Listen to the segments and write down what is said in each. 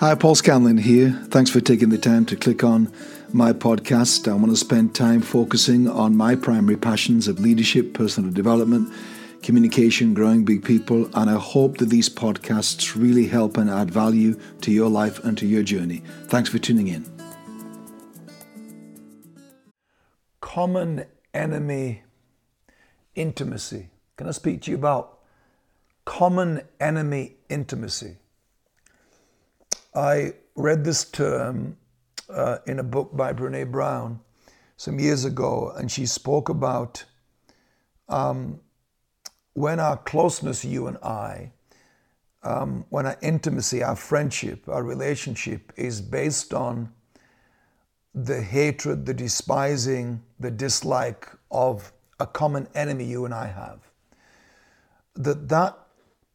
Hi, Paul Scanlon here. Thanks for taking the time to click on my podcast. I want to spend time focusing on my primary passions of leadership, personal development, communication, growing big people, and I hope that these podcasts really help and add value to your life and to your journey. Thanks for tuning in. Common enemy intimacy. Can I speak to you about common enemy intimacy? I read this term uh, in a book by Brene Brown some years ago, and she spoke about um, when our closeness, you and I, um, when our intimacy, our friendship, our relationship is based on the hatred, the despising, the dislike of a common enemy you and I have. That that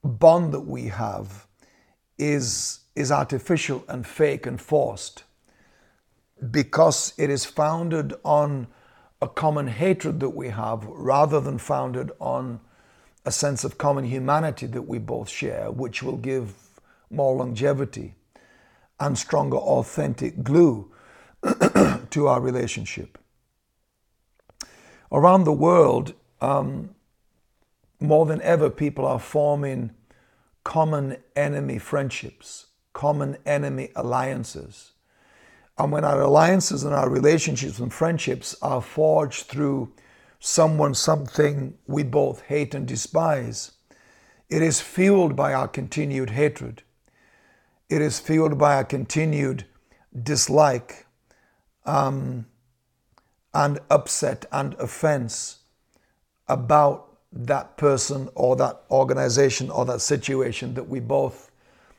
bond that we have is is artificial and fake and forced because it is founded on a common hatred that we have rather than founded on a sense of common humanity that we both share, which will give more longevity and stronger, authentic glue to our relationship. Around the world, um, more than ever, people are forming common enemy friendships common enemy alliances. And when our alliances and our relationships and friendships are forged through someone, something we both hate and despise, it is fueled by our continued hatred. It is fueled by our continued dislike um, and upset and offense about that person or that organization or that situation that we both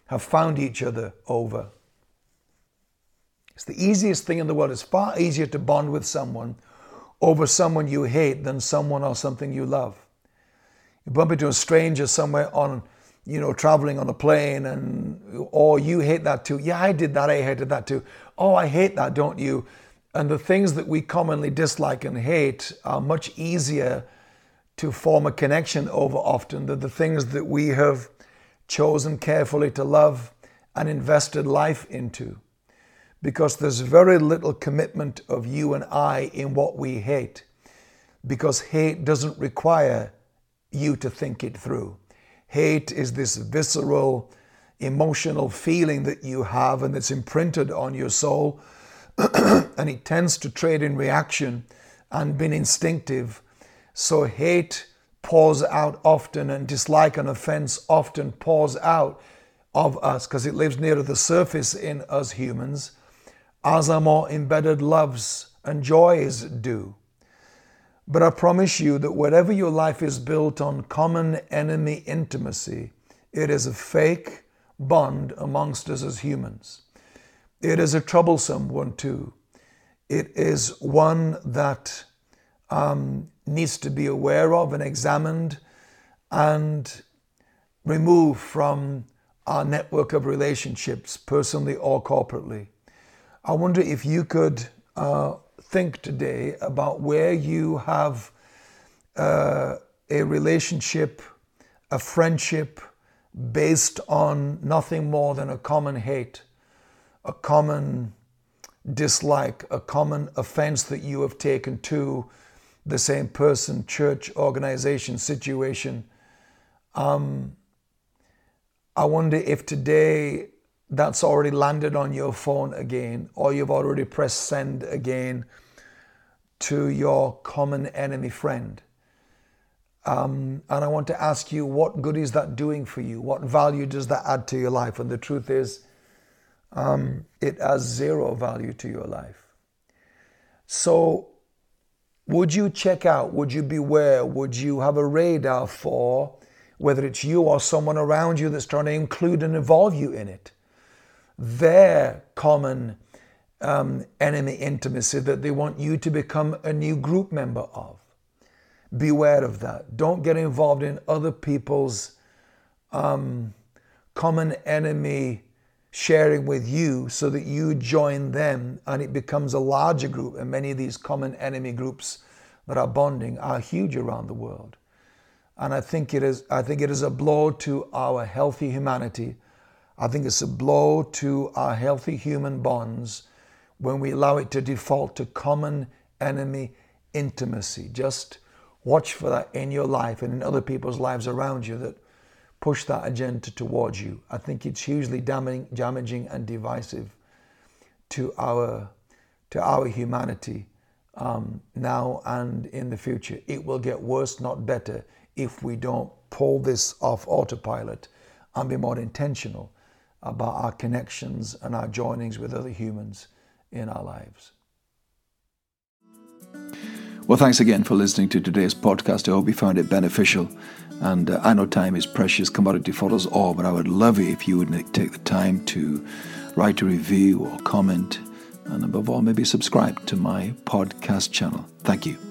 have found each other over. It's the easiest thing in the world. It's far easier to bond with someone over someone you hate than someone or something you love. You bump into a stranger somewhere on, you know, traveling on a plane and, or you hate that too. Yeah, I did that. I hated that too. Oh, I hate that, don't you? And the things that we commonly dislike and hate are much easier to form a connection over often than the things that we have chosen carefully to love and invested life into. Because there's very little commitment of you and I in what we hate. Because hate doesn't require you to think it through. Hate is this visceral, emotional feeling that you have and that's imprinted on your soul. and it tends to trade in reaction and being instinctive. So hate pours out often and dislike and offense often pours out of us because it lives near the surface in us humans, as our more embedded loves and joys do. But I promise you that whatever your life is built on common enemy intimacy, it is a fake bond amongst us as humans. It is a troublesome one too. It is one that um, needs to be aware of and examined and removed from our network of relationships, personally or corporately. I wonder if you could uh, think today about where you have uh, a relationship, a friendship based on nothing more than a common hate, a common dislike, a common offense that you have taken to the same person, church, organization, situation. Um, I wonder if today that's already landed on your phone again, or you've already pressed send again to your common enemy friend. Um, and I want to ask you, what good is that doing for you? What value does that add to your life? And the truth is, um, it has zero value to your life. So would you check out? Would you beware? Would you have a radar for whether it's you or someone around you that's trying to include and involve you in it? Their common um, enemy intimacy that they want you to become a new group member of. Beware of that. Don't get involved in other people's um, common enemy sharing with you so that you join them and it becomes a larger group. And many of these common enemy groups that are bonding are huge around the world. And I think it is, I think it is a blow to our healthy humanity, I think it's a blow to our healthy human bonds when we allow it to default to common enemy intimacy. Just watch for that in your life and in other people's lives around you that push that agenda towards you. I think it's hugely damaging and divisive to our to our humanity um, now and in the future. It will get worse, not better, if we don't pull this off autopilot and be more intentional about our connections and our joinings with other humans in our lives. Well, thanks again for listening to today's podcast. I hope you found it beneficial. And uh, I know time is precious commodity for us all, but I would love it if you would take the time to write a review or comment, and above all, maybe subscribe to my podcast channel. Thank you.